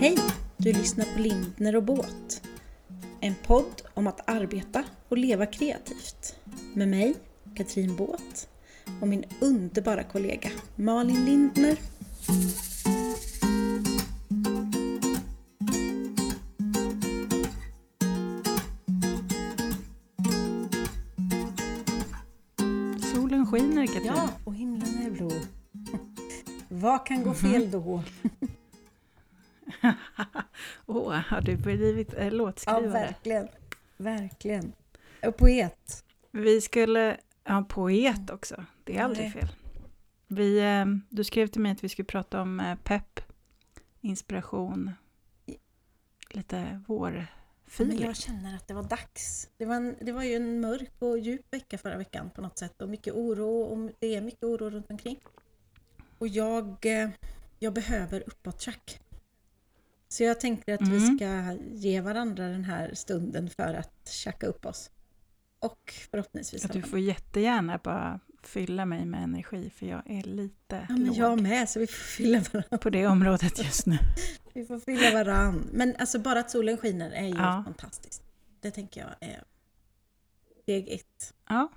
Hej! Du lyssnar på Lindner och Båt. En podd om att arbeta och leva kreativt. Med mig, Katrin Båt och min underbara kollega Malin Lindner. Solen skiner Katrin. Ja, och himlen är blå. Vad kan gå fel då? Åh, har du blivit Ja, låtskrivare? verkligen. Verkligen. Och poet. Vi skulle... Ja, poet också. Det är aldrig fel. Vi, eh, du skrev till mig att vi skulle prata om eh, pepp, inspiration, lite Men vårfeeling. jag känner att det var dags. Det var, en, det var ju en mörk och djup vecka förra veckan på något sätt och mycket oro och det är mycket oro runt omkring. Och jag, eh, jag behöver uppåt-tjack. Så jag tänker att vi Mm. ska ge varandra den här stunden för att tjacka upp oss. Och förhoppningsvis... Att du får jättegärna bara fylla mig med energi, för jag är lite ja, men låg jag med, så vi får fylla varandra. på det området just nu. Vi får fylla varann. Men alltså bara att solen skiner är ju Ja. fantastiskt. Det tänker jag är steg ett. Ja.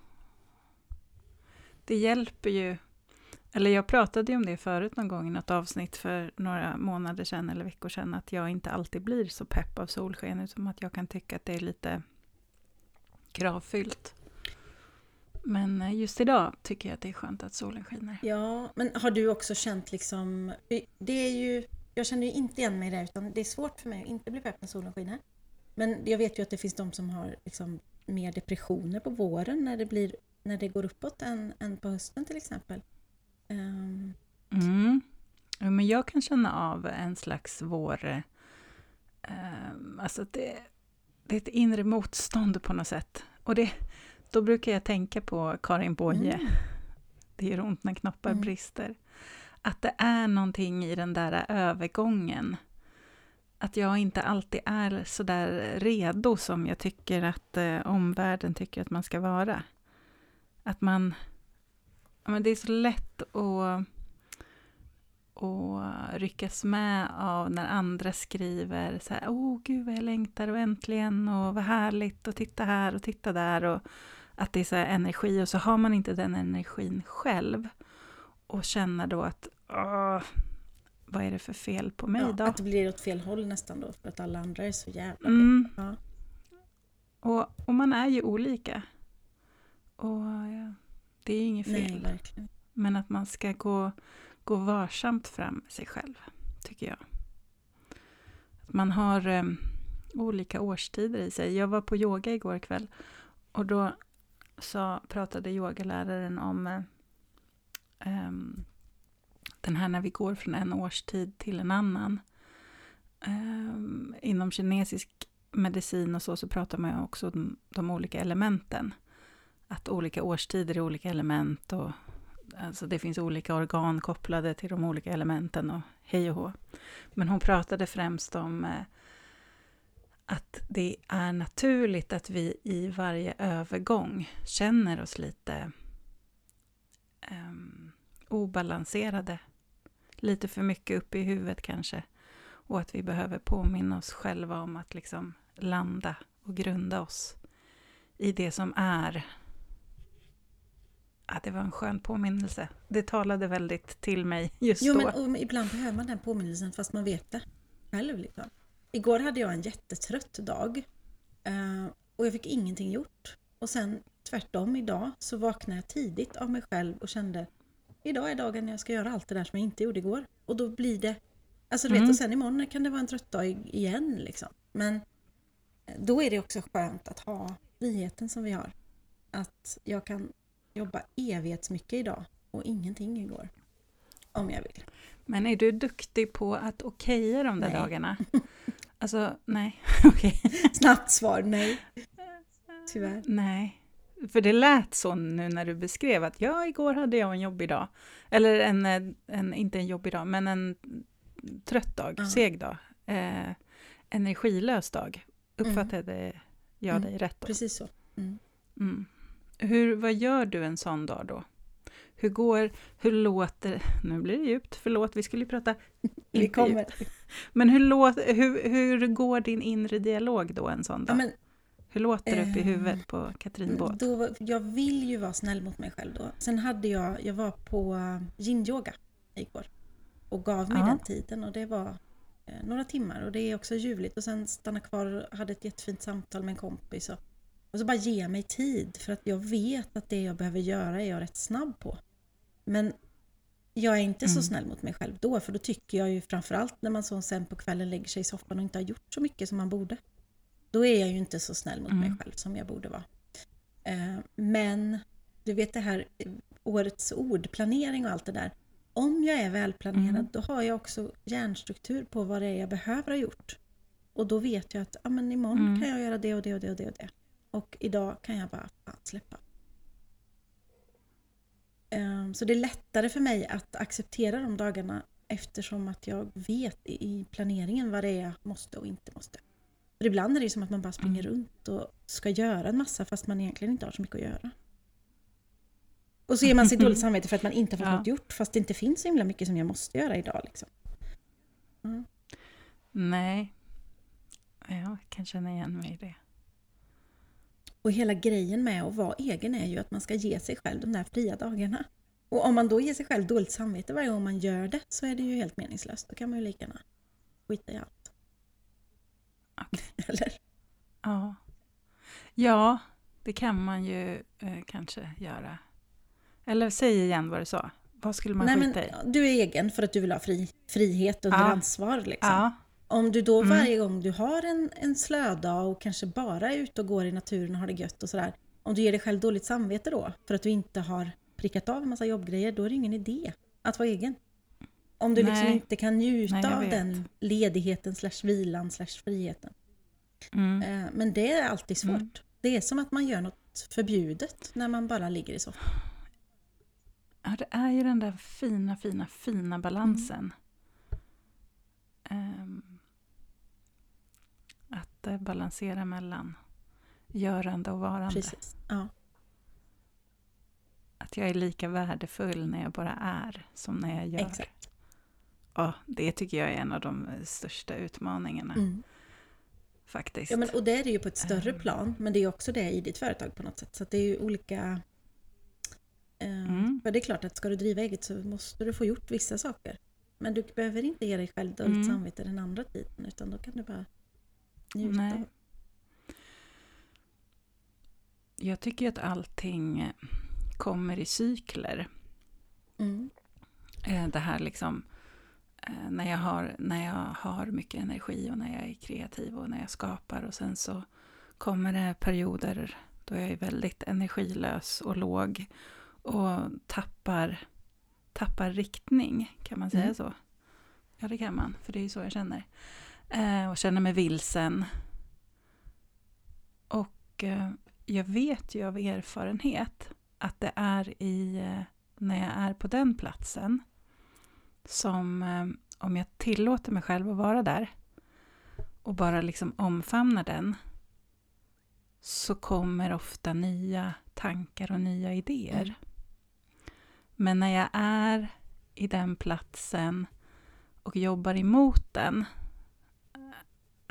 Det hjälper ju. Eller jag pratade ju om det förut någon gång i något avsnitt för några månader sedan eller veckor sedan, att jag inte alltid blir så pepp av solsken, utan att jag kan tycka att det är lite kravfyllt. Men eh, just idag tycker jag att det är skönt att solen skiner. Ja, men har du också känt liksom... Det är ju... Jag känner ju inte igen mig i det utan det är svårt för mig att inte bli pepp när solen skiner. Men jag vet ju att det finns de som har liksom mer depressioner på våren när det, blir, när det går uppåt än, än på hösten till exempel. Ehm, Mm. Ja, men jag kan känna av en slags vår... Eh, alltså det, det är ett inre motstånd på något sätt. Och det, då brukar jag tänka på Karin Boye. Mm. Det gör ont när knoppar Mm. brister. Att det är någonting i den där övergången. Att jag inte alltid är så där redo som jag tycker att eh, omvärlden tycker att man ska vara. Att man... Men det är så lätt att och ryckas med av när andra skriver så här, åh gud vad jag längtar och äntligen och vad härligt och titta här och titta där och att det är så här energi och så har man inte den energin själv och känner då att åh, vad är det för fel på mig ja, då? att det blir åt fel håll nästan då för att alla andra är så jävla Mm. Ja. Och, och man är ju olika. Och ja, det är inget fel. Nej, verkligen. Men att man ska gå, gå varsamt fram med sig själv, tycker jag. Att man har eh, olika årstider i sig. Jag var på yoga igår kväll och då sa, pratade yogaläraren om eh, ehm, den här när vi går från en årstid till en annan. Ehm, inom kinesisk medicin och så, så pratar man också om de olika elementen. Att olika årstider är olika element och Alltså det finns olika organ kopplade till de olika elementen och hej och hå. Men hon pratade främst om eh, att det är naturligt att vi i varje övergång känner oss lite um, obalanserade. Lite för mycket uppe i huvudet kanske. Och att vi behöver påminna oss själva om att liksom landa och grunda oss i det som är Ja, det var en skön påminnelse. Det talade väldigt till mig just Jo, då. men och ibland behöver man den påminnelsen fast man vet det själv. Liksom. Igår hade jag en jättetrött dag eh, och jag fick ingenting gjort. Och sen tvärtom idag så vaknade jag tidigt av mig själv och kände idag är dagen när jag ska göra allt det där som jag inte gjorde igår. Och då blir det, alltså du vet, Mm. och sen imorgon kan det vara en trött dag igen liksom. Men eh, då är det också skönt att ha friheten som vi har. Att jag kan jobba evighetsmycket idag och ingenting igår. Om jag vill. Men är du duktig på att okeja de där Nej. dagarna? Alltså, nej. Okej. Snabbt svar, nej. Tyvärr. Nej. För det lät så nu när du beskrev att ja, igår hade jag en jobbig dag. Eller en, en inte en jobbig dag, men en trött dag, Ja. seg dag. Eh, energilös dag. Uppfattade jag Mm. dig rätt då? Precis så. Mm. Hur, vad gör du en sån dag då? Hur går, hur låter, nu blir det djupt, förlåt, vi skulle ju prata Vi kommer. Men hur, låt, hur, hur går din inre dialog då en sån dag? Ja, men, hur låter det upp i eh, huvudet på Katrin Båth? då, jag vill ju vara snäll mot mig själv då. Sen hade jag, jag var på yin-yoga igår och gav mig Ja. den tiden och det var eh, några timmar och det är också ljuvligt och sen stanna kvar och hade ett jättefint samtal med en kompis och, och så bara ge mig tid för att jag vet att det jag behöver göra är jag rätt snabb på. Men jag är inte så Mm. snäll mot mig själv då för då tycker jag ju framförallt när man så sen på kvällen lägger sig i soffan och inte har gjort så mycket som man borde. Då är jag ju inte så snäll mot mig Mm. själv som jag borde vara. Eh, Men du vet det här årets ord, planering och allt det där. Om jag är välplanerad Mm. då har jag också hjärnstruktur på vad det är jag behöver ha gjort. Och då vet jag att ah, men imorgon Mm. kan jag göra det och det och det och det och det. Och idag kan jag bara fan, släppa. Eh, Så det är lättare för mig att acceptera de dagarna eftersom att jag vet i planeringen vad det är jag måste och inte måste. För ibland är det som att man bara springer Mm. runt och ska göra en massa fast man egentligen inte har så mycket att göra. Och så ger man sig dåligt samvete för att man inte har fått Ja. något gjort fast det inte finns så himla mycket som jag måste göra idag. Liksom. Nej. Ja, jag kan känna igen mig i det. Och hela grejen med att vara egen är ju att man ska ge sig själv de där fria dagarna. Och om man då ger sig själv dåligt samvete varje gång man gör det så är det ju helt meningslöst. Då kan man ju lika gärna skita i allt. Eller? Ja. ja, det kan man ju eh, kanske göra. Eller säg igen vad du sa. Vad skulle man Nej, skita men i? du är egen för att du vill ha fri, frihet under Ja. ansvar. Liksom. Ja, Om du då Mm. varje gång du har en, en slödag och kanske bara är ute och går i naturen och har det gött och sådär. Om du ger dig själv dåligt samvete då för att du inte har prickat av en massa jobbgrejer, då är det ingen idé att vara egen. Om du liksom Nej. inte kan njuta Nej, av vet. den ledigheten slash vilan slash friheten. mm. Eh, Men det är alltid svårt. Mm. Det är som att man gör något förbjudet när man bara ligger i soffan. ja, det är ju den där fina, fina, fina balansen. Ehm, att eh, balansera mellan görande och varande. Precis. Ja. Att jag är lika värdefull när jag bara är som när jag gör. Exakt. Ja, det tycker jag är en av de största utmaningarna Mm. faktiskt. Ja, men, och det är det ju på ett större Ehm. plan, men det är också det i ditt företag på något sätt. Så det är ju olika... Eh, Mm. För det är klart att ska du driva eget så måste du få gjort vissa saker. Men du behöver inte ge dig själv dåligt Mm. samvete den andra tiden, utan då kan du bara njuta. Nej. Jag tycker att allting kommer i cykler. Mm. Eh, Det här liksom eh, när jag, har, när jag har mycket energi och när jag är kreativ och när jag skapar och sen så kommer det perioder då jag är väldigt energilös och låg och tappar, tappar riktning, kan man säga Mm. så? Ja, det kan man, för det är ju så jag känner. Eh, och känner mig vilsen. Och eh, jag vet ju av erfarenhet att det är i, eh, när jag är på den platsen som om jag tillåter mig själv att vara där och bara liksom omfamnar den så kommer ofta nya tankar och nya idéer. Mm. Men när jag är i den platsen och jobbar emot den,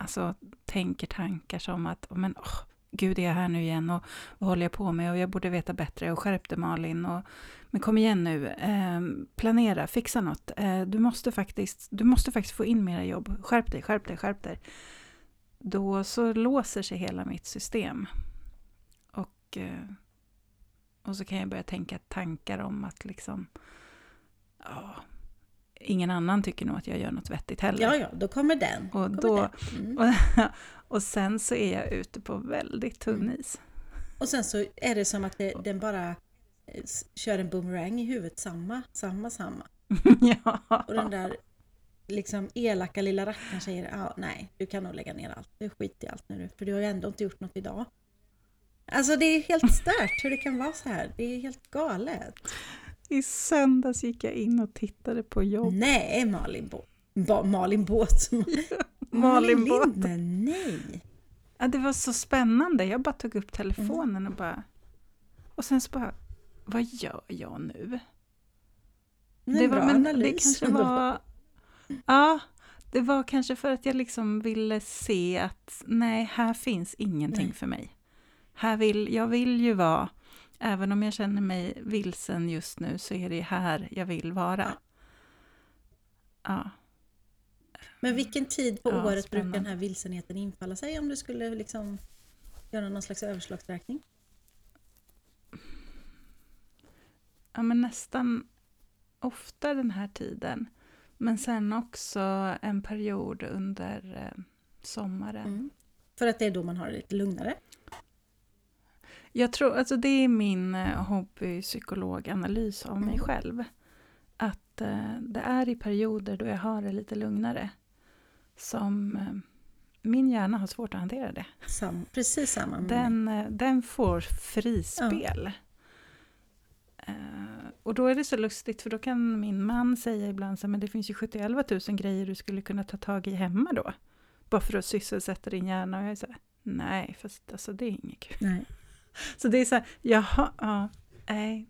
alltså tänker tankar som att "Åh, men, oh, gud är jag här nu igen och vad håller jag på med och jag borde veta bättre och skärp dig Malin och men kom igen nu, eh, planera, fixa något. Eh, du, måste faktiskt, du måste faktiskt få in mera jobb. Skärp dig, skärp dig, skärp dig. Då så låser sig hela mitt system. Och, eh, och så kan jag börja tänka tankar om att liksom, ja, ingen annan tycker nog att jag gör något vettigt heller. Ja, ja, då kommer den. Och kommer då- den. Mm. Och, och sen så är jag ute på väldigt tunn Mm. is. Och sen så är det som att det, den bara eh, kör en boomerang i huvudet, samma, samma, samma. ja. Och den där liksom elaka lilla rackaren säger ja, nej, du kan nog lägga ner allt. Du skit i allt nu för du har ju ändå inte gjort något idag. Alltså det är helt stört hur det kan vara så här. Det är helt galet. I söndags gick jag in och tittade på jobb. Nej, Malin Båt. Ba, Malin Båt. Malin Båt. Linde, nej. Ja, det var så spännande. Jag bara tog upp telefonen och bara... Och sen så bara, vad gör jag nu? det, var, men det kanske var... Ja, det var kanske för att jag liksom ville se att nej, här finns ingenting nej. för mig. Här vill, jag vill ju vara, även om jag känner mig vilsen just nu, så är det här jag vill vara. Ja. Men vilken tid på ja, året spännande. brukar den här vilsenheten infalla sig om du skulle liksom göra någon slags överslagsräkning? Ja, men nästan ofta den här tiden. Men sen också en period under eh, sommaren. Mm. För att det är då man har det lite lugnare? Jag tror, alltså det är min eh, hobbypsykologanalys av mm. mig själv. Att eh, det är i perioder då jag har det lite lugnare som eh, min hjärna har svårt att hantera det. Sam, precis samma den. Eh, den får frispel. Ja. Och då är det så lustigt, för då kan min man säga ibland så men det finns ju 71 000 grejer du skulle kunna ta tag i hemma då. Bara för att sysselsätta din hjärna. Och jag är så här, nej, fast alltså det är inget kul. Nej. Så det är så här, jaha, ja, nej.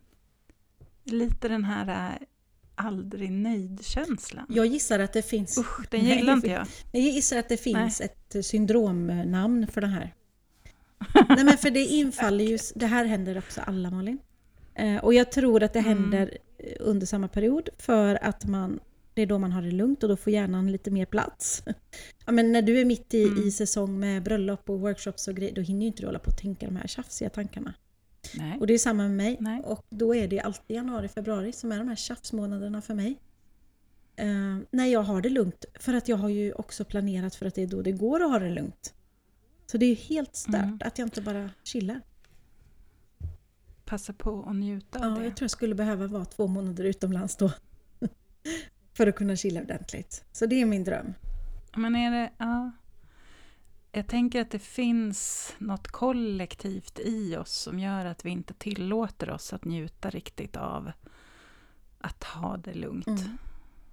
Lite den här äh, aldrig nöjd-känslan. Jag gissar att det finns... Usch, den gillar inte jag. Jag gissar att det finns nej. ett syndromnamn för det här. nej men för det infaller ju, det här händer också alla Malin. Eh, och jag tror att det mm. händer mm. under samma period för att man det är då man har det lugnt och då får hjärnan lite mer plats. Ja, men när du är mitt i, mm. i säsong med bröllop och workshops och grejer, då hinner ju inte du hålla på och tänka de här tjafsiga tankarna. Nej. Och det är samma med mig. Nej. Och då är det alltid januari, februari som är de här tjafsmånaderna för mig. Uh, när jag har det lugnt. För att jag har ju också planerat för att det är då det går att ha det lugnt. Så det är ju helt stört mm. att jag inte bara chillar. Passa på att njuta av ja, det. Jag tror jag skulle behöva vara två månader utomlands då. för att kunna chilla ordentligt. Så det är min dröm. Men är det, ja. Jag tänker att det finns något kollektivt i oss som gör att vi inte tillåter oss att njuta riktigt av att ha det lugnt. Mm.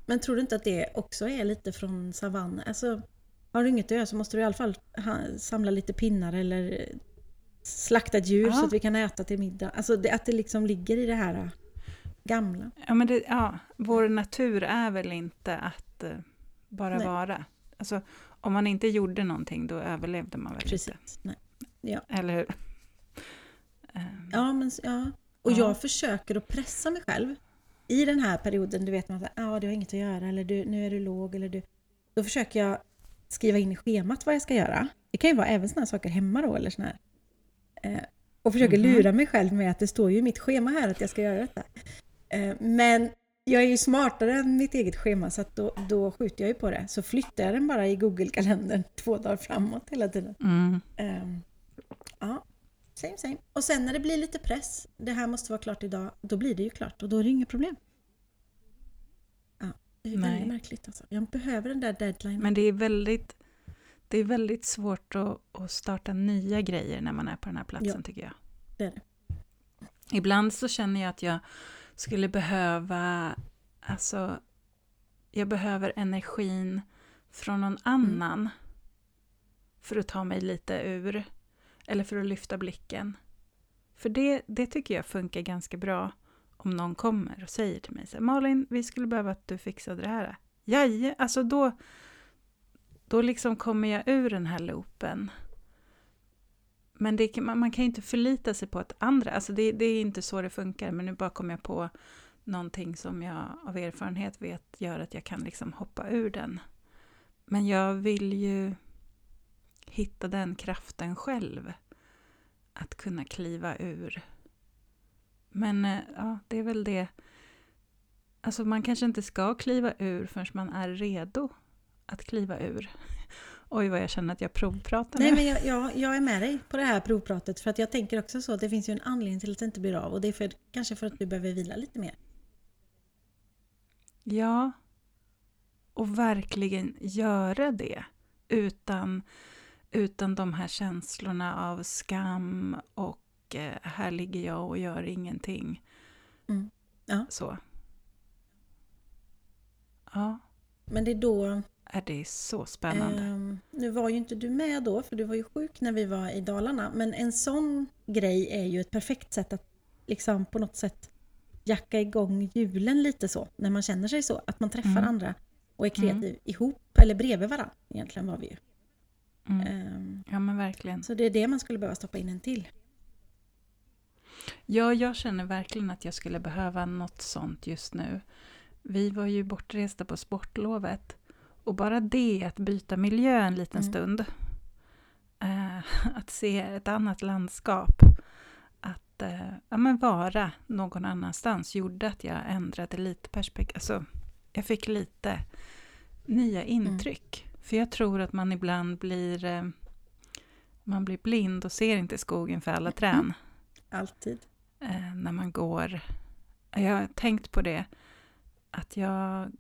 Men tror du inte att det också är lite från savannen? Alltså, har du inget att göra så måste du i alla fall samla lite pinnar eller slakta djur ja. så att vi kan äta till middag. Alltså det, att det liksom ligger i det här gamla. Ja, men det, ja, vår natur är väl inte att uh, bara Nej. vara. Alltså, om man inte gjorde någonting, då överlevde man väl Precis. inte? Nej. Ja. Eller hur? Um, ja, men, ja. Och ja. jag försöker att pressa mig själv i den här perioden, du vet man att ah, du har inget att göra, eller du, nu är du låg, eller du... Då försöker jag skriva in i schemat vad jag ska göra. Det kan ju vara även sådana saker hemma då, eller sådana här. Eh, och försöker mm -hmm. lura mig själv med att det står ju i mitt schema här att jag ska göra detta. Eh, men jag är ju smartare än mitt eget schema så då, då skjuter jag ju på det. Så flyttar jag den bara i Google-kalendern två dagar framåt hela tiden. Mm. Um, ja, same same. Och sen när det blir lite press, det här måste vara klart idag, då blir det ju klart och då är det inga problem. Ja, det är Nej. väldigt märkligt alltså. Jag behöver den där deadline. Men det är väldigt, det är väldigt svårt att, att starta nya grejer när man är på den här platsen ja, tycker jag. Det är det. Ibland så känner jag att jag skulle behöva, alltså, jag behöver energin från någon mm. annan mm. för att ta mig lite ur, eller för att lyfta blicken. För det, det tycker jag funkar ganska bra om någon kommer och säger till mig så Malin, vi skulle behöva att du fixade det här. Jaje, alltså då, då liksom kommer jag ur den här loopen. Men det, man, man kan ju inte förlita sig på att andra, alltså det, det, är inte så det funkar, men nu bara kom jag på någonting som jag av erfarenhet vet gör att jag kan liksom hoppa ur den. Men jag vill ju hitta den kraften själv, att kunna kliva ur. Men eh, ja, det är väl det. Alltså man kanske inte ska kliva ur förrän man är redo att kliva ur. Oj, vad jag känner att jag provpratar Nej, men jag, jag, jag, är med dig på det här provpratet. För att jag tänker också så att det finns ju en anledning till att det inte blir av. Och det är för, kanske för att du behöver vila lite mer. Ja, och verkligen göra det. Utan, utan de här känslorna av skam och eh, här ligger jag och gör ingenting. Mm. Ja. Så. Ja. Men det är då är det så spännande. Um, nu var ju inte du med då, för du var ju sjuk när vi var i Dalarna. Men en sån grej är ju ett perfekt sätt att liksom på något sätt jacka igång hjulen lite så, när man känner sig så. Att man träffar Mm. andra och är kreativ Mm. ihop, eller bredvid varandra. Egentligen var vi ju. Mm. Ehm, Ja, men verkligen. så det är det man skulle behöva stoppa in en till. Ja, jag känner verkligen att jag skulle behöva något sånt just nu. Vi var ju bortresta på sportlovet och bara det, att byta miljö en liten Mm. stund, eh, att se ett annat landskap, att eh, ja, men vara någon annanstans gjorde att jag ändrade lite perspektiv. Alltså, jag fick lite nya intryck. För jag tror att man ibland blir, eh, man blir blind och ser inte skogen för alla trän Alltid. eh, när man går. Jag har tänkt på det, att jag,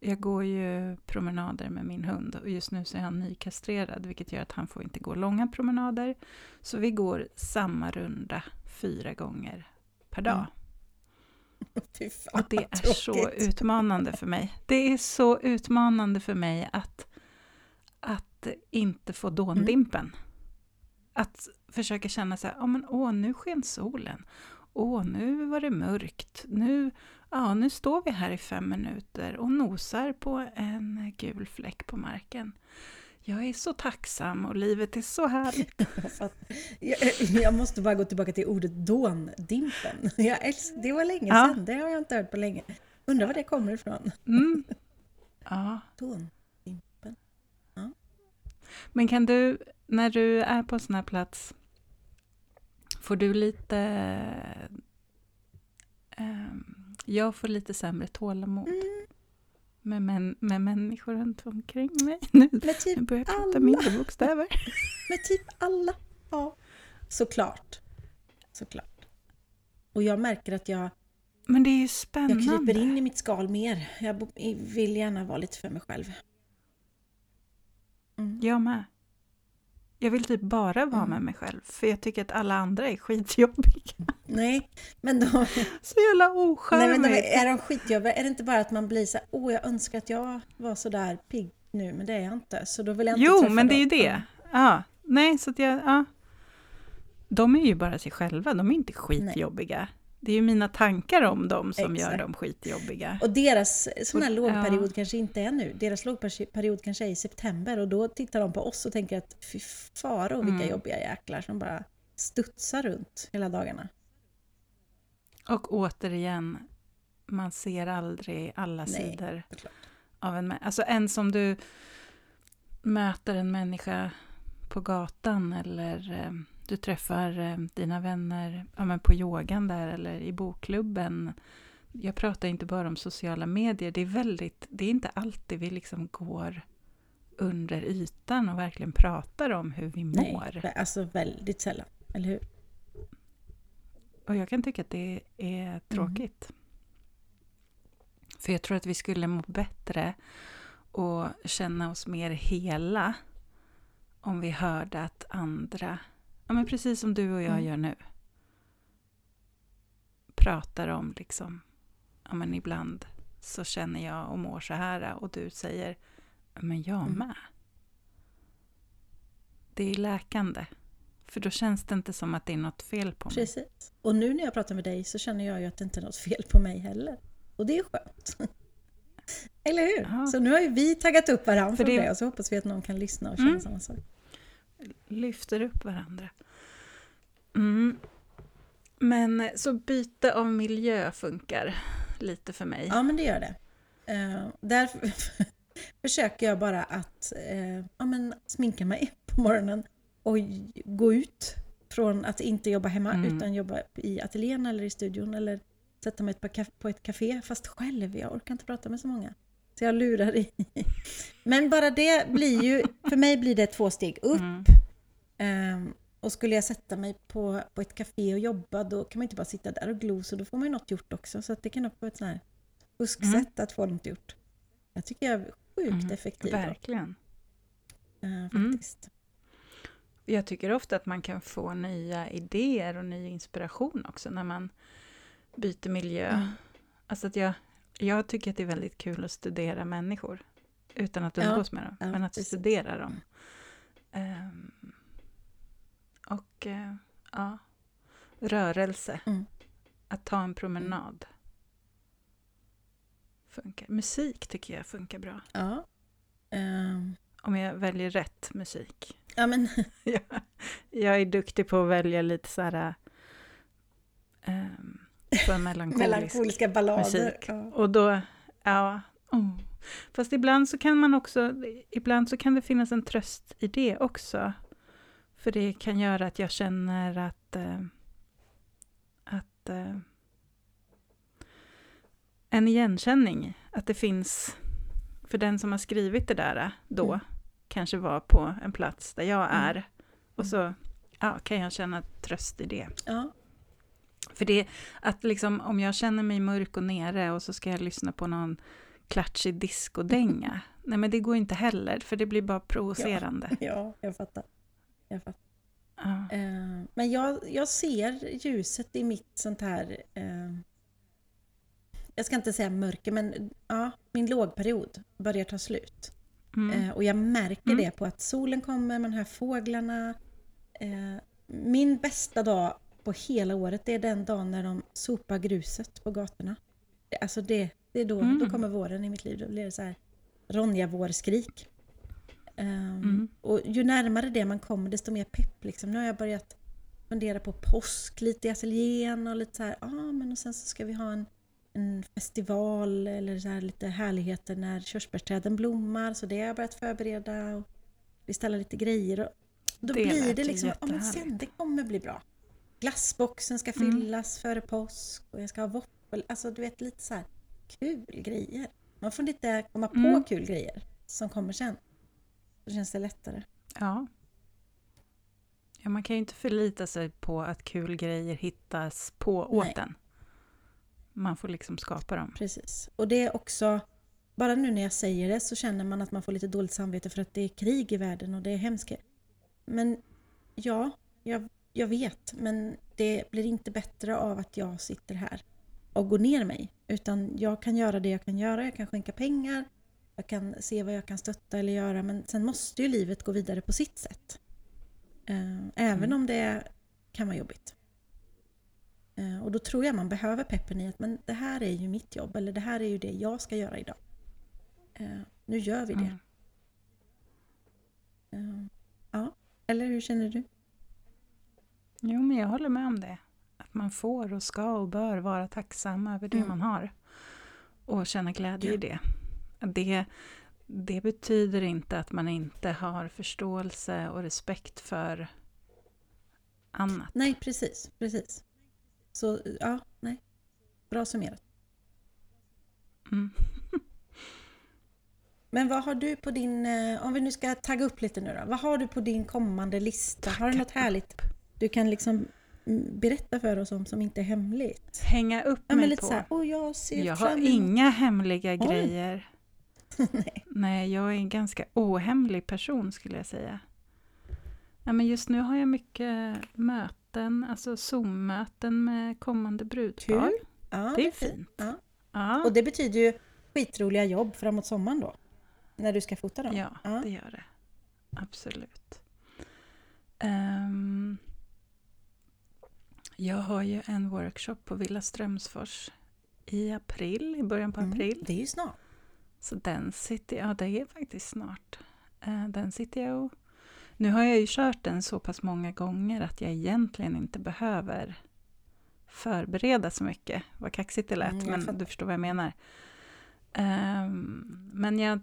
jag går ju promenader med min hund och just nu så är han nykastrerad vilket gör att han får inte gå långa promenader. Så vi går samma runda fyra gånger per dag. Mm. Fan, Och det är så utmanande för mig. Det är så utmanande för mig att, att inte få dåndimpen. Att försöka känna så här, ja men åh, nu sken solen. Åh, nu var det mörkt. Nu, ja, nu står vi här i fem minuter och nosar på en gul fläck på marken. Jag är så tacksam och livet är så härligt. Jag, jag måste bara gå tillbaka till ordet dåndimpen. Jag det var länge Ja. sedan, det har jag inte hört på länge. Undrar var det kommer ifrån. Mm. Ja. Dåndimpen. Men kan du, när du är på en sån här plats, får du lite... ehm, jag får lite sämre tålamod Mm, med, män, med människor runt omkring mig. Nu, med nu typ börjar jag prata alla. mindre bokstäver. Med typ alla. Ja. Såklart. Såklart. Och jag märker att jag, Men det är ju jag spännande. kryper in i mitt skal mer. Jag vill gärna vara lite för mig själv. Mm. Jag med. Jag vill typ bara vara Mm. med mig själv, för jag tycker att alla andra är skitjobbiga. Nej, men de, Så jävla nej, ocharmigt. de, är de skitjobbiga? Är det inte bara att man blir så här, åh jag önskar att jag var så där pigg nu, men det är jag inte. Så då vill jag inte Jo, men det är ju dem. det. Ja, nej, så att jag... Ja. De är ju bara sig själva, de är inte skitjobbiga. Det är ju mina tankar om dem som gör Exakt. dem skitjobbiga. Och deras sån här Och- lågperiod ja. kanske inte är nu. Deras lågperiod kanske är i september och då tittar de på oss och tänker att fy faro vilka Mm. jobbiga jäklar som bara studsar runt hela dagarna. Och återigen, man ser aldrig alla Nej, sidor såklart. av en människa. Alltså en som du möter en människa på gatan eller eh, du träffar eh, dina vänner ja, men på yogan där eller i bokklubben. Jag pratar inte bara om sociala medier, det är väldigt, det är inte alltid vi liksom går under ytan och verkligen pratar om hur vi Nej, mår. alltså väldigt sällan, eller hur? Och jag kan tycka att det är tråkigt. För jag tror att vi skulle må bättre och känna oss mer hela om vi hörde att andra, ja men precis som du och jag Mm. gör nu, pratar om liksom, ja men ibland så känner jag och mår så här och du säger, "Ja, men jag Mm. med. Det är läkande. För då känns det inte som att det är något fel på mig. Precis. Och nu när jag pratar med dig så känner jag ju att det inte är något fel på mig heller. Och det är skönt. Eller hur? Ja. Så nu har ju vi taggat upp varandra För det- det och så hoppas vi att någon kan lyssna och känna Mm. samma sak. Lyfter upp varandra. Mm. Men eh, så byte av miljö funkar lite för mig. Ja, men det gör det. Uh, därför försöker jag bara att eh, ja, men sminka mig på morgonen och gå ut från att inte jobba hemma Mm. utan jobba i ateljén eller i studion eller sätta mig på ett café fast själv. Jag orkar inte prata med så många. Så jag lurar i. Men bara det blir ju, för mig blir det två steg upp. Mm. Ehm, och skulle jag sätta mig på, på ett café och jobba då kan man inte bara sitta där och glo så då får man ju något gjort också. Så det kan också vara ett sånt här fusksätt att få något gjort. Jag tycker jag är sjukt Mm, effektiv Verkligen. Mm. faktiskt. Jag tycker ofta att man kan få nya idéer och ny inspiration också när man byter miljö. Mm. Alltså att jag, jag tycker att det är väldigt kul att studera människor utan att Ja, umgås med dem, ja, men att precis. studera dem. Ehm, och eh, ja, rörelse. Mm. att ta en promenad. Funkar. Musik tycker jag funkar bra. Ja. Ehm, Om jag väljer rätt musik. ja, men jag, jag är duktig på att välja lite så här... För melankolisk. melankoliska ballader. musik. Ja. Och då, ja. Oh. Fast ibland så kan man också, ibland så kan det finnas en tröst i det också. För det kan göra att jag känner att, eh, att eh, en igenkänning, att det finns, för den som har skrivit det där eh, då, Mm. kanske var på en plats där jag Mm. är. Och så ja, kan jag känna tröst i det. Ja. För det, att liksom, om jag känner mig mörk och nere och så ska jag lyssna på någon klatschig discodänga. Nej men det går inte heller, för det blir bara provocerande. ja, jag fattar. Jag fattar. Ja. Eh, men jag, jag ser ljuset i mitt sånt här... Eh, jag ska inte säga mörker, men ja, min lågperiod börjar ta slut. Mm. Eh, och jag märker Mm. det på att solen kommer, man hör fåglarna. Eh, min bästa dag på hela året, det är den dagen när de sopar gruset på gatorna. Alltså det, det är då, Mm. då kommer våren i mitt liv. Då blir det så här Ronja-vårskrik. Ehm, Mm. Och ju närmare det man kommer, desto mer pepp. Liksom. Nu har jag börjat fundera på påsk lite i ateljén och lite så här, ah, men och sen så ska vi ha en, en festival eller så här lite härligheter när körsbärsträden blommar. Så det har jag börjat förbereda och beställa lite grejer. Och då Det blir det liksom, ja men jättehärligt. sen det kommer bli bra. Glassboxen ska Mm. fyllas före påsk och jag ska ha våffel. Alltså du vet lite så här kul grejer. Man får lite komma på Mm. kul grejer som kommer sen. Då känns det lättare. ja. Ja, man kan ju inte förlita sig på att kul grejer hittas på åt en. Man får liksom skapa dem. Precis. Och det är också, bara nu när jag säger det så känner man att man får lite dåligt samvete för att det är krig i världen och det är hemskt. Men ja, jag, jag vet, men det blir inte bättre av att jag sitter här och går ner mig. Utan jag kan göra det jag kan göra, jag kan skänka pengar, jag kan se vad jag kan stötta eller göra, men sen måste ju livet gå vidare på sitt sätt. Eh, Även Mm. om det kan vara jobbigt. Eh, Och då tror jag man behöver peppen i att men det här är ju mitt jobb eller det här är ju det jag ska göra idag. Eh, Nu gör vi det. Mm. Ja, eller hur känner du? Jo, men jag håller med om det. Att man får och ska och bör vara tacksam över det Mm. man har. Och känna glädje Ja. i det. det. Det betyder inte att man inte har förståelse och respekt för annat. Nej, precis, precis. Så ja, nej. Bra summerat. Mm. Men vad har du på din, eh, om vi nu ska tagga upp lite nu då. Vad har du på din kommande lista? Har du något härligt du kan liksom mm, berätta för oss om som inte är hemligt? Hänga upp Ja, mig lite på. så här, oh, jag ser jag har inga hemliga grejer. Nej. Nej, jag är en ganska ohemlig person skulle jag säga. Ja, men just nu har jag mycket möten, alltså Zoom-möten med kommande brudpar. Ja, Det är fint. Ja. Ja, Och det betyder ju skitroliga jobb framåt sommaren då? När du ska fota dem? ja, det gör det. Absolut. Ehm, jag har ju en workshop på Villa Strömsfors i april, i början på Mm, april. Det är ju snart. Så den sitter ja det är faktiskt snart. Eh, Den sitter jag och... Nu har jag ju kört den så pass många gånger att jag egentligen inte behöver förbereda så mycket. Vad kaxigt det lät, Mm, jag men fattar. du förstår vad jag menar. Ehm, men jag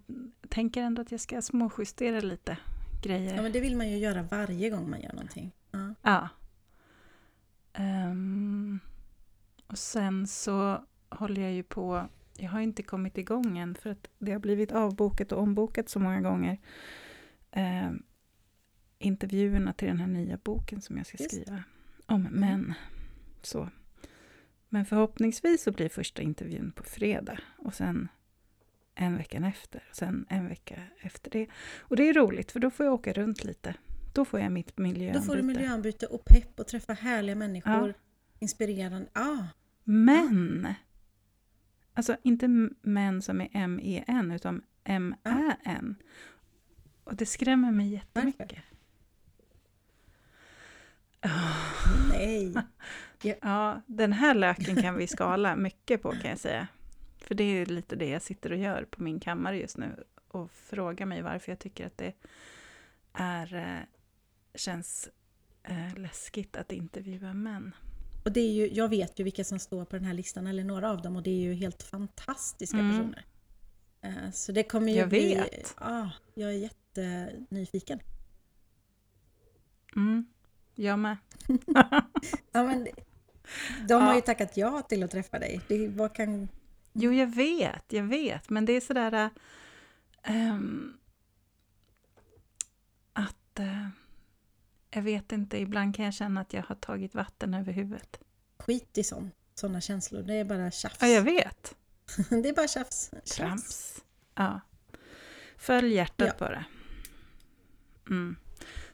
tänker ändå att jag ska småjustera lite grejer. Ja, men det vill man ju göra varje gång man gör någonting. Ja. Ja. Ehm, och sen så håller jag ju på, jag har inte kommit igång än för att det har blivit avbokat och ombokat så många gånger. Ehm, intervjuerna till den här nya boken som jag ska Just skriva om män. Så. Men förhoppningsvis så blir första intervjun på fredag och sen en vecka efter och sen en vecka efter det. Och det är roligt för då får jag åka runt lite. Då får jag mitt Då miljöombyte. får du miljöombyte och pepp och träffa härliga människor. Ja. Inspirerande. Ah, Men! Alltså inte män som är M-E-N utan M-Ä-N. Och det skrämmer mig jättemycket. Ah, nej. Ja. Ja, den här löken kan vi skala mycket på kan jag säga. För det är lite det jag sitter och gör på min kammare just nu. Och frågar mig varför jag tycker att det är, eh, känns eh, läskigt att intervjua män. Och det är ju, jag vet ju vilka som står på den här listan, eller några av dem, och det är ju helt fantastiska Mm. personer. Eh, Så det kommer ju Jag bli... vet. Ja, jag är jättenyfiken. Mm, jag med. Ja, men de har Ja. ju tackat ja till att träffa dig. Det, vad kan... Jo, jag vet, jag vet, men det är sådär... äh, ehm, att... äh, jag vet inte, ibland kan jag känna att jag har tagit vatten över huvudet. Skit i sån, såna känslor. Det är bara tjafs. Ja, jag vet. Det är bara tjafs. Trams. Ja. Följ hjärtat Ja. bara. Mm.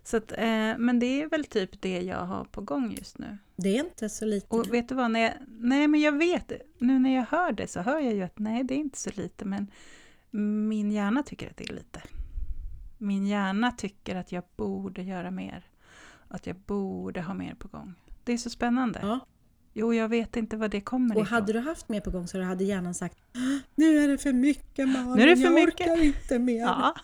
Så att, eh, men det är väl typ det jag har på gång just nu. Det är inte så lite. Och vet du vad, när jag, nej men jag vet, nu när jag hör det så hör jag ju att nej det är inte så lite, men min hjärna tycker att det är lite. Min hjärna tycker att jag borde göra mer. Att jag borde ha mer på gång. Det är så spännande. Ja. Jo, jag vet inte vad det kommer Och ifrån. hade du haft mer på gång så hade hjärnan sagt Nu är det för mycket Malin, Nu är det för jag mycket." orkar inte mer. Ja,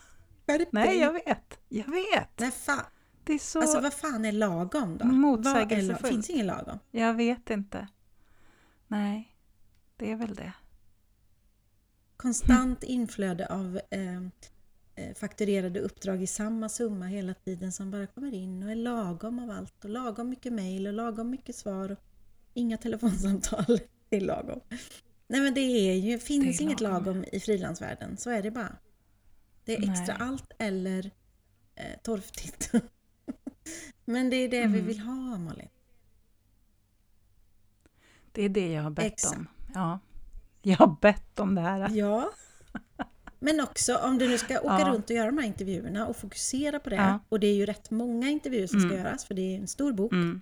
nej dig." jag vet. Jag vet. Nej, fan. Det är så... Alltså vad fan är lagom då? Motsägelsefullt. Finns ingen lagom? Jag vet inte. Nej, det är väl det. Konstant inflöde av eh, fakturerade uppdrag i samma summa hela tiden som bara kommer in och är lagom av allt och lagom mycket mejl och lagom mycket svar och inga telefonsamtal. Det är lagom. Nej men det är ju, finns Det inget lagom. lagom i frilansvärlden, så är det bara. Det är extra Nej. allt eller eh, torftigt. men det är det vi Mm. vill ha Malin. Det är det jag har bett Exakt. om. Ja. Jag har bett om det här. Ja. Men också om du nu ska åka Ja. runt och göra de här intervjuerna och fokusera på det. Ja. Och det är ju rätt många intervjuer som ska Mm. göras för det är en stor bok. Mm.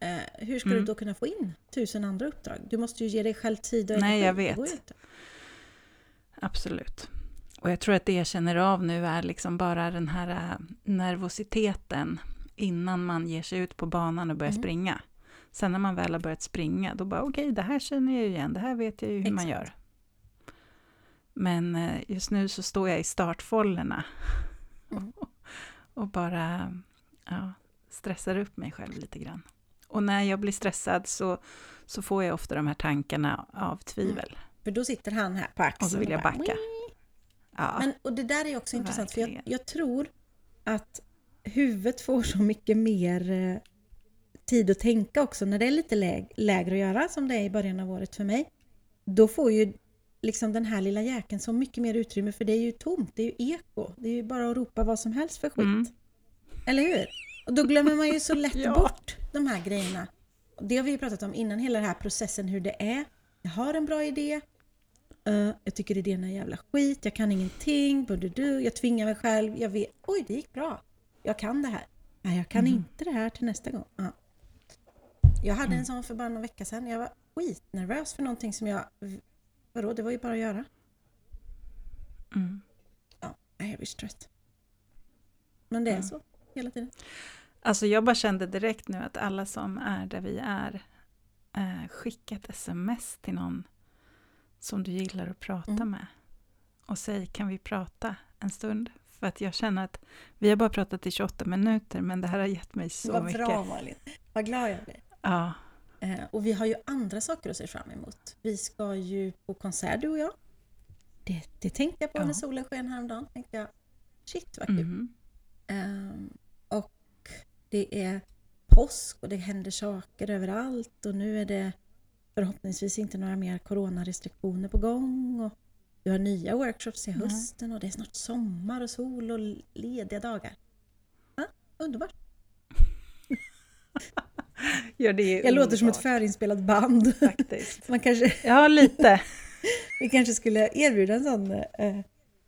Eh, hur ska Mm. du då kunna få in tusen andra uppdrag? Du måste ju ge dig själv tid och Nej, jag vet. Absolut. Och jag tror att det jag känner av nu är liksom bara den här äh, nervositeten innan man ger sig ut på banan och börjar Mm. springa. Sen när man väl har börjat springa, då bara okej, det här känner jag ju igen, det här vet jag ju hur man Exakt. gör. Men eh, just nu så står jag i startfållorna Mm. och bara ja, stressar upp mig själv lite grann. Och när jag blir stressad så, så får jag ofta de här tankarna av tvivel. För då sitter han här på axeln Och så vill jag backa. Ja. Men, och det där är också intressant för jag, Verkligen. jag tror att huvudet får så mycket mer eh, tid att tänka också när det är lite läg, lägre att göra som det är i början av året för mig. Då får ju liksom den här lilla jäkeln så mycket mer utrymme för det är ju tomt, det är ju eko. Det är ju bara att ropa vad som helst för skit. Mm. Eller hur? Och då glömmer man ju så lätt Ja. bort de här grejerna. Det har vi ju pratat om innan, hela den här processen hur det är. Jag har en bra idé. eh, jag tycker idén är jävla skit. Jag kan ingenting. Jag tvingar mig själv. Jag vet, oj det gick bra. Jag kan det här. Nej, jag kan Mm. inte det här till nästa gång. Ja. Jag hade en sån för bara någon vecka sedan. Jag var skitnervös för någonting som jag... Vadå, det var ju bara att göra. Mm. Ja, jag blir så trött. Men det är Mm. så hela tiden. Alltså jag bara kände direkt nu att alla som är där vi är, eh, skicka ett sms till någon som du gillar att prata Mm. med. Och säg, kan vi prata en stund? För att jag känner att vi har bara pratat i 28 minuter, men det här har gett mig så Vad mycket. bra Malin. Vad glad jag blir. Ja, Eh, och vi har ju andra saker att se fram emot. Vi ska ju på konsert du och jag. Det, det tänkte jag på Ja. när solen sken häromdagen. Tänkte jag, shit vad kul. mhm. Ehm, och det är påsk och det händer saker överallt och nu är det förhoppningsvis inte några mer coronarestriktioner på gång. Och vi har nya workshops i hösten och det är snart sommar och sol och lediga dagar. Ja, underbart. ja, det är Jag låter som ett underbart, förinspelat band. faktiskt. Man kanske, Ja, lite. vi kanske skulle erbjuda en sån eh,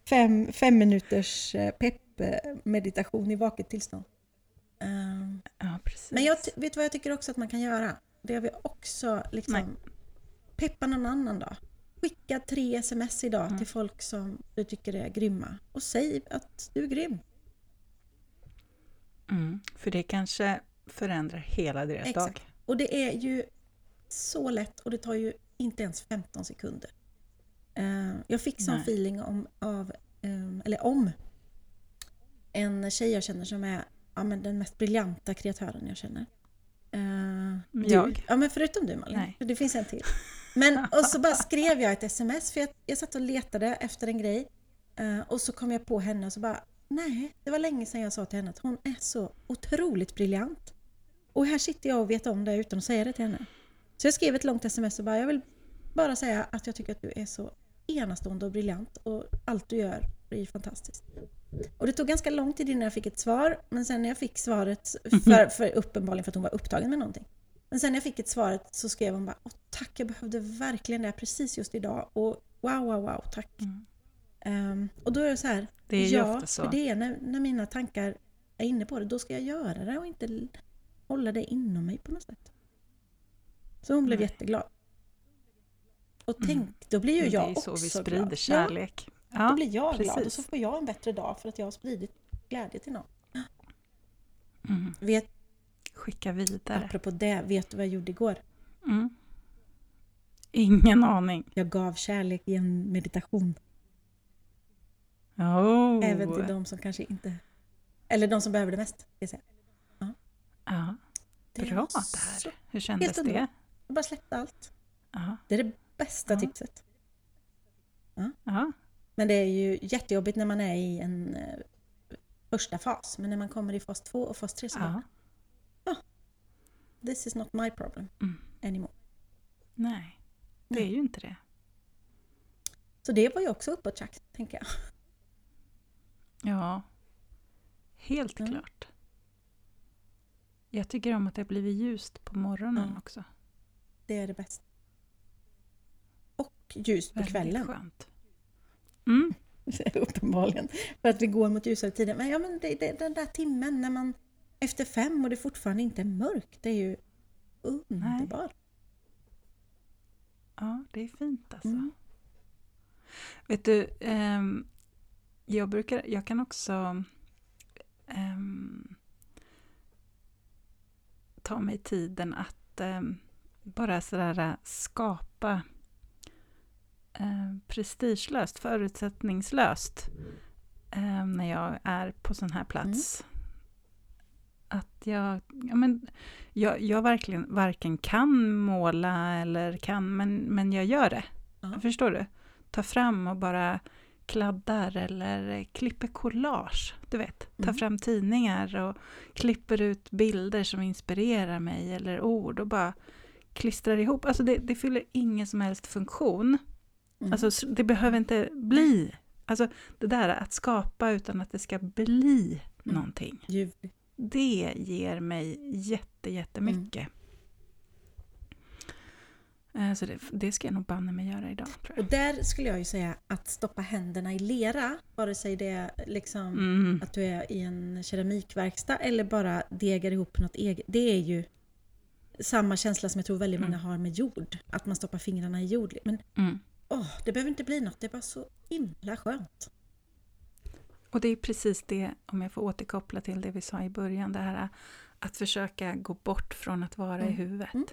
fem, fem minuters eh, pepp-meditation i vaket tillstånd. Ehm, Ja, precis. Men jag, vet vad jag tycker också att man kan göra? Det har vi också liksom Nej. peppa någon annan dag. Skicka tre sms idag Mm. till folk som du tycker är grymma och säg att du är grym. Mm, för det kanske förändrar hela deras Exakt. dag. Och det är ju så lätt och det tar ju inte ens 15 sekunder. Eh, jag fick sån Nej. feeling om, av, eh, eller om en tjej jag känner som är ja, men den mest briljanta kreatören jag känner. Eh, du. Jag? Ja, men förutom du Malin. Nej. Det finns en till. Men, och så bara skrev jag ett sms för jag, jag satt och letade efter en grej. eh, och så kom jag på henne och så bara, nej, det var länge sedan jag sa till henne att hon är så otroligt briljant. Och här sitter jag och vet om det utan att säga det till henne. Så jag skrev ett långt sms och bara, jag vill bara säga att jag tycker att du är så enastående och briljant och allt du gör är fantastiskt. Och det tog ganska lång tid innan jag fick ett svar, men sen när jag fick svaret, för, för uppenbarligen för att hon var upptagen med någonting. Men sen när jag fick ett svaret så skrev hon bara Åh, tack, jag behövde verkligen det precis just idag och wow, wow, wow, tack. Mm. Ehm, och då är det så här, Det är ja, så. för det är när, när mina tankar är inne på det, då ska jag göra det och inte hålla det inom mig på något sätt. Så hon blev Nej. jätteglad. Och Mm. tänk, då blir ju jag det är ju så också vi sprider glad. Ja, kärlek. då Ja, blir jag glad och precis. så får jag en bättre dag för att jag har spridit glädje till någon. mm. Vet, Skicka vidare. apropå det, vet du vad jag gjorde igår? Mm. Ingen aning. Jag gav kärlek i en meditation. Oh. Även till de som kanske inte... Eller de som behöver det mest. Ska jag säga. Ja, Det bra var det här. så- Hur kändes Helt det? Jag bara släppte allt. Ja. Det är det bästa Ja. tipset. Ja. Men det är ju jättejobbigt när man är i en eh, första fas. Men när man kommer i fas två och fas tre så bara, ja. this is not my problem Mm. anymore. Nej, det är ju inte det. Så det var ju också uppåt tjack, tänker jag. Ja, helt Mm. klart. Jag tycker om att det har blivit ljust på morgonen Ja. också. Det är det bästa. Och ljus på Väldigt kvällen. skönt. Mm. Uppenbarligen. För att vi går mot ljusare tider. Men, ja, men det, det, den där timmen när man efter fem och det fortfarande inte är mörkt. Det är ju underbart. Ja, det är fint alltså. Mm. Vet du, ehm, jag, brukar, jag kan också ehm, ta mig tiden att ehm, bara sådär äh, skapa eh, prestigelöst, förutsättningslöst eh, när jag är på sån här plats. Att jag, ja, men, jag, jag verkligen varken kan måla eller kan, men, men jag gör det. Ja. Förstår du? Ta fram och bara kladdar eller klipper collage. Du vet, tar Mm. fram tidningar och klipper ut bilder som inspirerar mig eller ord och bara klistrar ihop. Alltså det, det fyller ingen som helst funktion. Mm. Alltså det behöver inte bli. Alltså det där att skapa utan att det ska bli Mm. någonting. Det ger mig jätte, jättemycket. Eh, Så det, det ska jag nog banne mig göra idag Och där skulle jag ju säga att stoppa händerna i lera, vare sig det är liksom Mm. att du är i en keramikverkstad eller bara degar ihop något eget. Det är ju samma känsla som jag tror väldigt många Mm. har med jord. Att man stoppar fingrarna i jord. Men Mm. åh, det behöver inte bli något, det är bara så himla skönt. Och det är precis det, om jag får återkoppla till det vi sa i början, det här att försöka gå bort från att vara i Mm. huvudet Mm.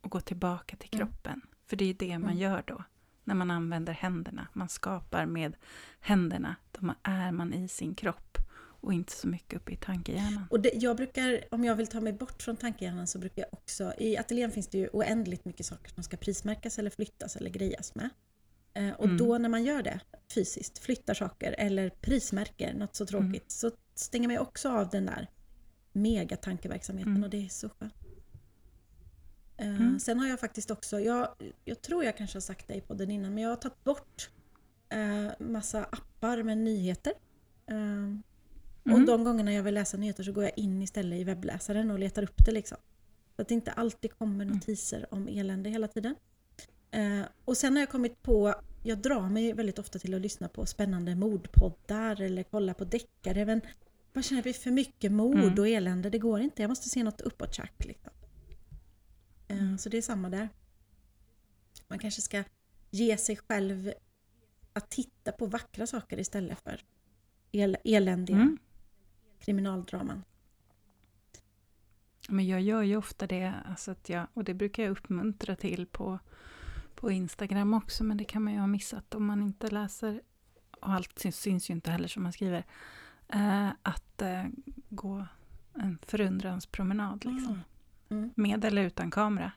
Och gå tillbaka till Mm. kroppen. För det är det man Mm. gör då, när man använder händerna. Man skapar med händerna, då är man i sin kropp och inte så mycket uppe i tankehjärnan. Och det, jag brukar, om jag vill ta mig bort från tankehjärnan så brukar jag också, i ateljén finns det ju oändligt mycket saker som ska prismärkas eller flyttas eller grejas med. Eh, och Mm. då när man gör det fysiskt, flyttar saker eller prismärker något så tråkigt, Mm. så stänger man ju också av den där megatankeverksamheten Mm. och det är så skönt. Eh, Mm. Sen har jag faktiskt också, jag, jag tror jag kanske har sagt det i podden innan, men jag har tagit bort eh, massa appar med nyheter. Eh, och Mm. de gångerna jag vill läsa nyheter så går jag in istället i webbläsaren och letar upp det liksom. Så att det inte alltid kommer Mm. notiser om elände hela tiden. Eh, och sen har jag kommit på, jag drar mig väldigt ofta till att lyssna på spännande mordpoddar eller kolla på deckare. Men jag känner att det blir för mycket mord Mm. och elände, det går inte. Jag måste se något uppåt tjack liksom. Så det är samma där. Man kanske ska ge sig själv att titta på vackra saker istället för el- eländiga Mm. kriminaldraman. Men jag gör ju ofta det, alltså att jag, och det brukar jag uppmuntra till på, på Instagram också, men det kan man ju ha missat om man inte läser, och allt syns, syns ju inte heller som man skriver, eh, att eh, gå en förundranspromenad. Liksom. Mm. Mm. Med eller utan kamera.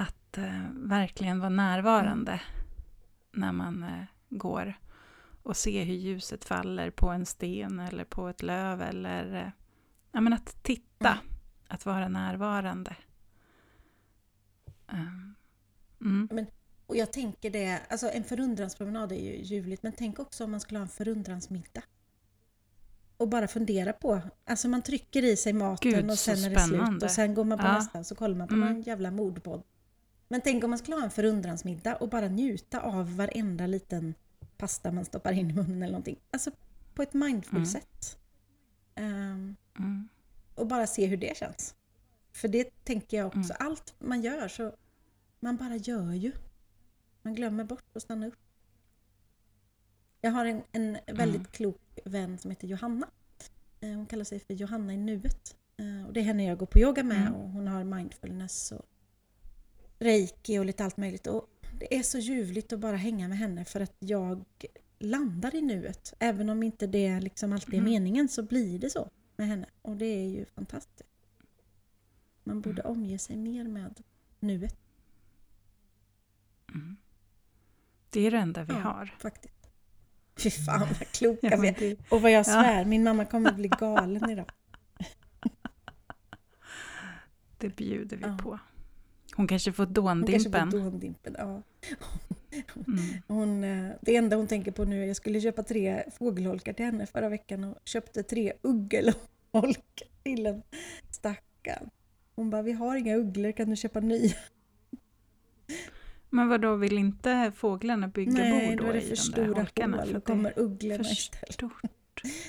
Att eh, verkligen vara närvarande när man eh, går och se hur ljuset faller på en sten eller på ett löv eller eh, ja, men att titta, Mm. att vara närvarande. Um, mm. Och jag tänker det, alltså en förundranspromenad är ju ljuvligt, men tänk också om man skulle ha en förundransmiddag. Och bara fundera på, alltså man trycker i sig maten Gud, och sen är det slut spännande. och sen går man på Ja. nästa och så kollar man på Mm. någon jävla mordpodd. Men tänk om man skulle ha en förundransmiddag och bara njuta av varenda liten pasta man stoppar in i munnen eller någonting. Alltså på ett mindful Mm. sätt. Ehm, Mm. och bara se hur det känns. För det tänker jag också, Mm. allt man gör så, man bara gör ju. Man glömmer bort att stanna upp. Jag har en, en väldigt Mm. klok vän som heter Johanna. Eh, Hon kallar sig för Johanna i nuet. Eh, Och det är henne jag går på yoga med Mm. och hon har mindfulness och reiki och lite allt möjligt. Och det är så ljuvligt att bara hänga med henne för att jag landar i nuet. Även om inte det liksom alltid är Mm. meningen så blir det så med henne. Och det är ju fantastiskt. Man borde Mm. omge sig mer med nuet Mm. Det är det enda vi Ja. har. faktiskt. Fy fan vad kloka Ja, vi är. Och vad jag Ja. svär, min mamma kommer bli galen idag. det bjuder vi Ja. på. Hon kanske får Hon kanske får dåndimpen. dåndimpen. Ja. Mm. Hon, eh, det enda hon tänker på nu är jag skulle köpa tre fågelholkar till henne förra veckan och köpte tre uggelholkar till en stackarn. Hon bara, vi har inga ugglor, kan du köpa nya? Men vad då vill inte fåglarna bygga Nej, bo då då är det i för de där stora hål att det kommer ugglorna istället.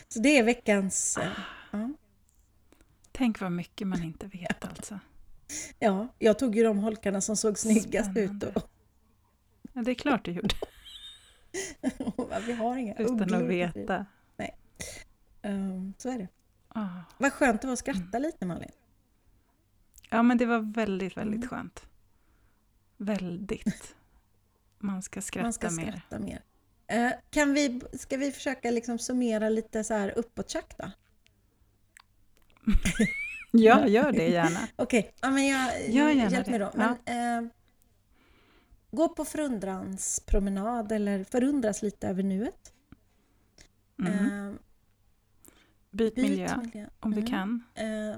Så det är veckans... eh, Ja. Tänk vad mycket man inte vet alltså. Ja, jag tog ju de holkarna som såg snyggast ut Spännande. och, Ja, det är klart du gjorde, vi har inga utan ugglor. att veta. Um, så är det. Ah. Vad skönt det var att skratta lite Malin. Ja, men det var väldigt, väldigt Mm. skönt. Väldigt. Man ska skratta Man ska mer. skratta mer. Eh, kan vi, ska vi försöka liksom summera lite så här uppåt då? Ja, gör det gärna. Okej, ja, men jag, Gör gärna hjälp mig då. Men, eh, gå på förundranspromenad eller förundras lite över nuet. Mm. Eh, Byt byt miljö miljö. om du Mm. kan. Eh,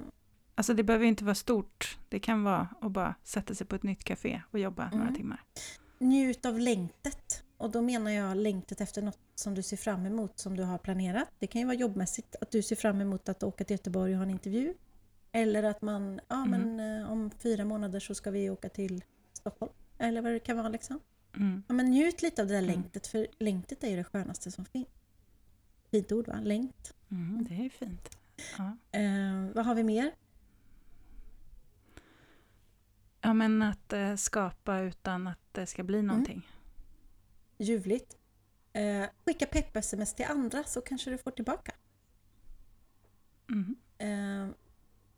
Alltså det behöver inte vara stort. Det kan vara att bara sätta sig på ett nytt café och jobba några Mm. timmar. njut av längtet. Och då menar jag längtet efter något som du ser fram emot, som du har planerat. Det kan ju vara jobbmässigt, att du ser fram emot att åka till Göteborg och ha en intervju. Eller att man, ja Mm. men eh, om fyra månader så ska vi åka till Stockholm. Eller vad det kan vara liksom. Mm. Ja men njut lite av det där Mm. längtet, för längtet är ju det skönaste som finns. Fint ord va? Längt. Mm, det är fint. Ja. Eh, vad har vi mer? ja, men att eh, skapa utan att det ska bli någonting. Ljuvligt. Eh, skicka pepp-sms till andra så kanske du får tillbaka. Mm.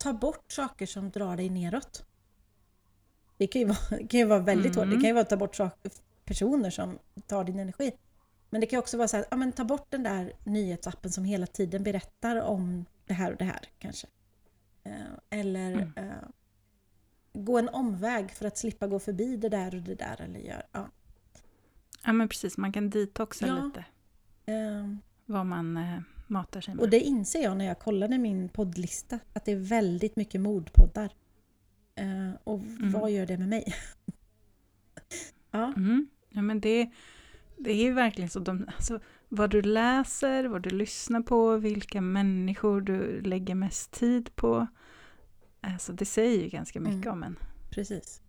Ta bort saker som drar dig neråt. Det kan ju vara, kan ju vara väldigt hårt. Det Mm. kan ju vara att ta bort saker, personer som tar din energi. Men det kan också vara så här, ja, men ta bort den där nyhetsappen som hela tiden berättar om det här och det här kanske. Eh, eller Mm. eh, gå en omväg för att slippa gå förbi det där och det där. Eller gör, ja. Ja, men precis. Man kan detoxa Ja. lite Eh, vad man eh, matar sig med. Och det inser jag när jag kollade min poddlista, att det är väldigt mycket mordpoddar. Eh, och vad gör det med mig? ja, Mm. Ja, men det, det är ju verkligen så. De, alltså, vad du läser, vad du lyssnar på, vilka människor du lägger mest tid på. Alltså, det säger ju ganska mycket Mm. om en. precis.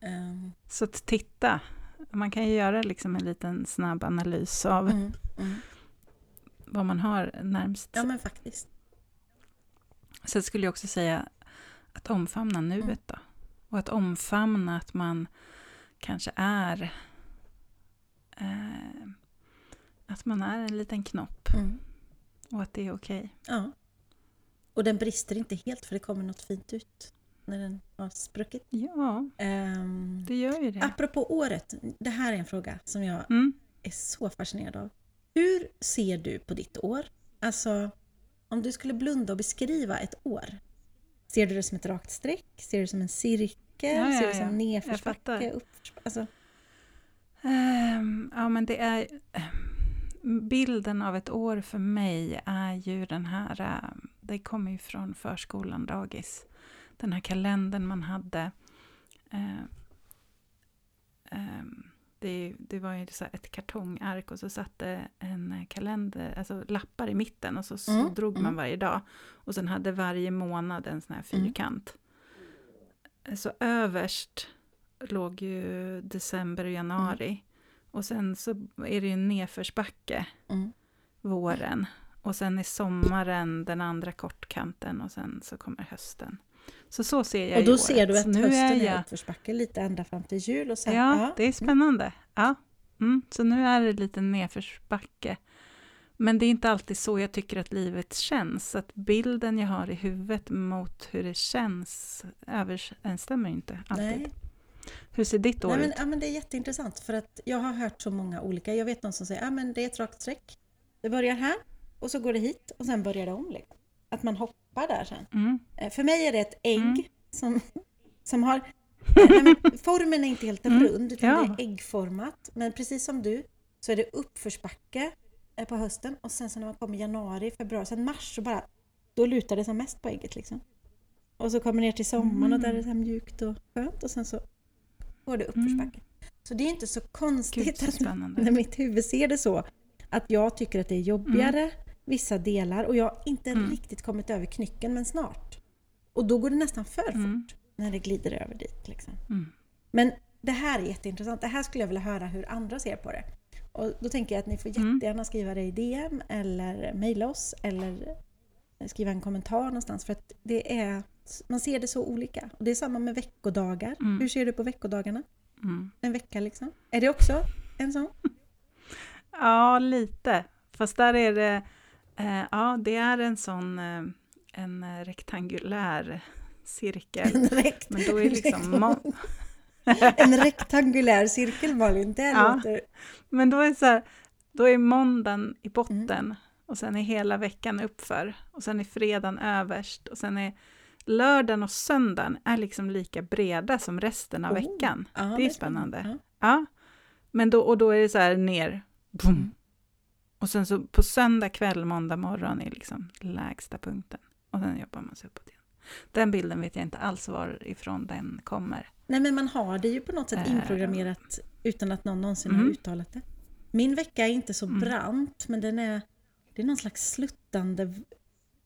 Eh, Så att titta. Man kan ju göra liksom en liten snabb analys av mm, mm. Vad man har närmst. Ja, men faktiskt. Sen skulle jag också säga att omfamna nuet Mm. då. Och att omfamna att man kanske är eh, att man är en liten knopp Mm. och att det är okej. Ja. Och den brister inte helt för det kommer något fint ut när den har spruckit. Ja, Um, det gör ju det. apropå året, det här är en fråga som jag Mm. är så fascinerad av. Hur ser du på ditt år? Alltså, om du skulle blunda och beskriva ett år. Ser du det som ett rakt streck? Ser du det som en cirkel? Ja, ja, ser du det som ja. nedförsbacke? Uppförsbacke? Alltså, Ehm, ja, men det är... Bilden av ett år för mig är ju den här... eh, Det kommer ju från förskolan, dagis. Den här kalendern man hade. Eh, ehm, det, det var ju så ett kartongark och så satt det en kalender, alltså lappar i mitten och så, så Mm, drog man mm. varje dag. Och sen hade varje månad en sån här Mm. fyrkant. Så överst låg ju december och januari. Och sen så är det ju nedförsbacke mm. våren. Och sen är sommaren den andra kortkanten och sen så kommer hösten. Så så ser jag Och då året. ser du att nu hösten är är jag, uppförsbacke lite ända fram till jul och sen... Ja, det är spännande. Ja. Mm, så nu är det lite nedförsbacke. Men det är inte alltid så jag tycker att livet känns. Att bilden jag har i huvudet mot hur det känns överensstämmer inte alltid. Nej. Hur ser ditt år Nej, men, ut? ja, men det är jätteintressant för att jag har hört så många olika. Jag vet någon som säger att men det är ett rakt streck. Det börjar här och så går det hit och sen börjar det om. Liksom. Att man hoppar där sen. Mm. Eh, För mig är det ett ägg Mm. som, som har... Nej, men formen är inte helt Mm, rund utan ja. det är äggformat. Men precis som du så är det uppförsbacke eh, på hösten och sen så när man kommer januari, februari, sen mars så bara... Då lutar det som mest på ägget liksom. Och så kommer ner till sommaren och där är det så här mjukt och skönt och sen så går det uppförsbacke. Så det är inte så Gud, konstigt så att när mitt huvud ser det så att jag tycker att det är jobbigare vissa delar och jag har inte Mm. riktigt kommit över knycken men snart. Och då går det nästan för Mm. fort när det glider över dit. Liksom. Mm. Men det här är jätteintressant. Det här skulle jag vilja höra hur andra ser på det. Och då tänker jag att ni får Mm. jättegärna skriva det i DM eller mejla oss eller skriva en kommentar någonstans för att det är, man ser det så olika. Och det är samma med veckodagar. Mm. Hur ser du på veckodagarna? Mm. En vecka liksom? Är det också en sån? Ja, lite. Fast där är det, eh, ja, det är en sån, eh, en eh, rektangulär cirkel. En, rekt Men då är liksom, en rektangulär cirkel Malin, det Ja. låter... men då är så här, då är måndagen i botten Mm. och sen är hela veckan uppför och sen är fredagen överst och sen är lördagen och söndagen är liksom lika breda som resten av Oh. veckan. Ja, det är spännande. Ja. Ja, men då, och då är det så här ner, boom. Och sen så på söndag kväll, måndag morgon är liksom lägsta punkten. Och sen jobbar man sig uppåt igen. Den bilden vet jag inte alls varifrån den kommer. Nej men man har det ju på något sätt Eh. inprogrammerat utan att någon någonsin har Mm. uttalat det. Min vecka är inte så Mm. brant men den är, det är någon slags sluttande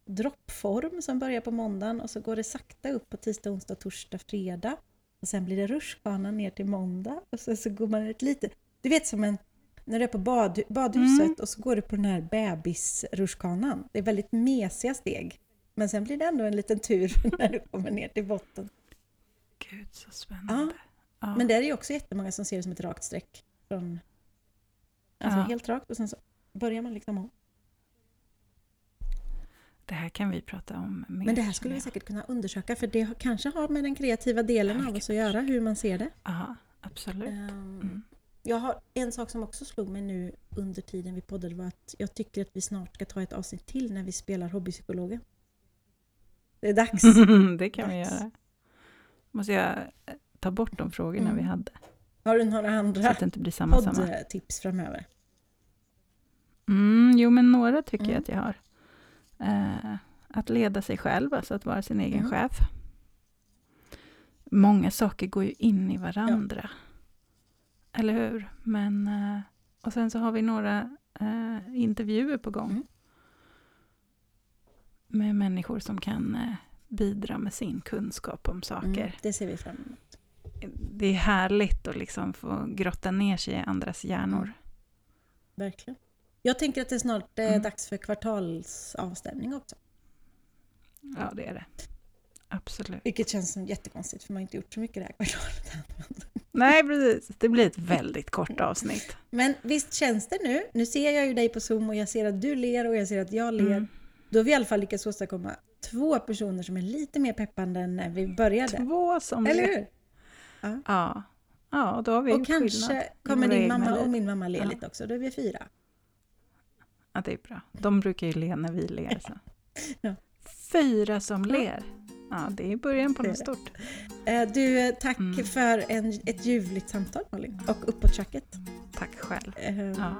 droppform som börjar på måndagen och så går det sakta upp på tisdag, onsdag, torsdag, fredag. Och sen blir det rutschkana ner till måndag och sen så går man ett lite, du vet som en, när du är på bad, badhuset Mm. och så går du på den här bebisrutschkanan. Det är väldigt mesiga steg. Men sen blir det ändå en liten tur när du kommer ner till botten. Gud, så spännande. Ja. Men det är ju också jättemånga som ser det som ett rakt streck. Från, alltså Ja. helt rakt och sen så börjar man liksom om. Det här kan vi prata om mer. Men det här skulle vi säkert kunna undersöka för det kanske har med den kreativa delen Ja, av oss att göra, hur man ser det. Ja, absolut. Ehm, Mm. Jag har en sak som också slog mig nu under tiden vi poddade var att jag tycker att vi snart ska ta ett avsnitt till när vi spelar hobbypsykologen. Det är dags. det kan vi Dags. göra. Måste jag eh, ta bort de frågorna Mm. vi hade? Har du några Så andra att det inte blir samma samma. poddtips framöver? Mm, jo, men några tycker Mm. jag att jag har. Eh, att leda sig själv, alltså att vara sin egen Mm. chef. Många saker går ju in i varandra. Eller hur? Men, eh, och sen så har vi några eh, intervjuer på gång. Mm. Med människor som kan eh, bidra med sin kunskap om saker. Mm, det ser vi fram emot. Det är härligt att liksom få grotta ner sig i andras hjärnor. Verkligen. Jag tänker att det snart är Mm. dags för kvartalsavstämning också. Ja, det är det. Absolut. Vilket känns som jättekonstigt för man har inte gjort så mycket det här kvartalet. Nej, precis. Det blir ett väldigt kort avsnitt. Men visst känns det nu? Nu ser jag ju dig på Zoom och jag ser att du ler och jag ser att jag ler. Mm. Då har vi i alla fall lyckats åstadkomma två personer som är lite mer peppande än när vi började. Två som Eller ler. hur? Ja. ja, och då har vi Och kanske skillnad. kommer din mamma och min mamma le Ja. lite också. Då är vi fyra. Ja, det är bra. De brukar ju le när vi ler. Så. Ja. Fyra som ler. Ja, det är början på något stort. Eh, Du, eh, tack Mm. för en, ett ljuvligt samtal Malin. Och uppåt-tjacket. Tack själv. Eh, Ja,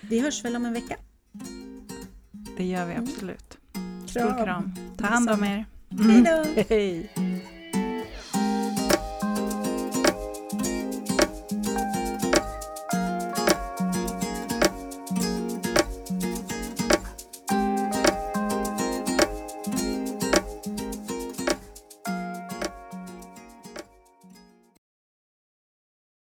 Vi hörs väl om en vecka. det gör vi Mm. absolut. Stor kram. Ta hand om er. Hej då! Hej!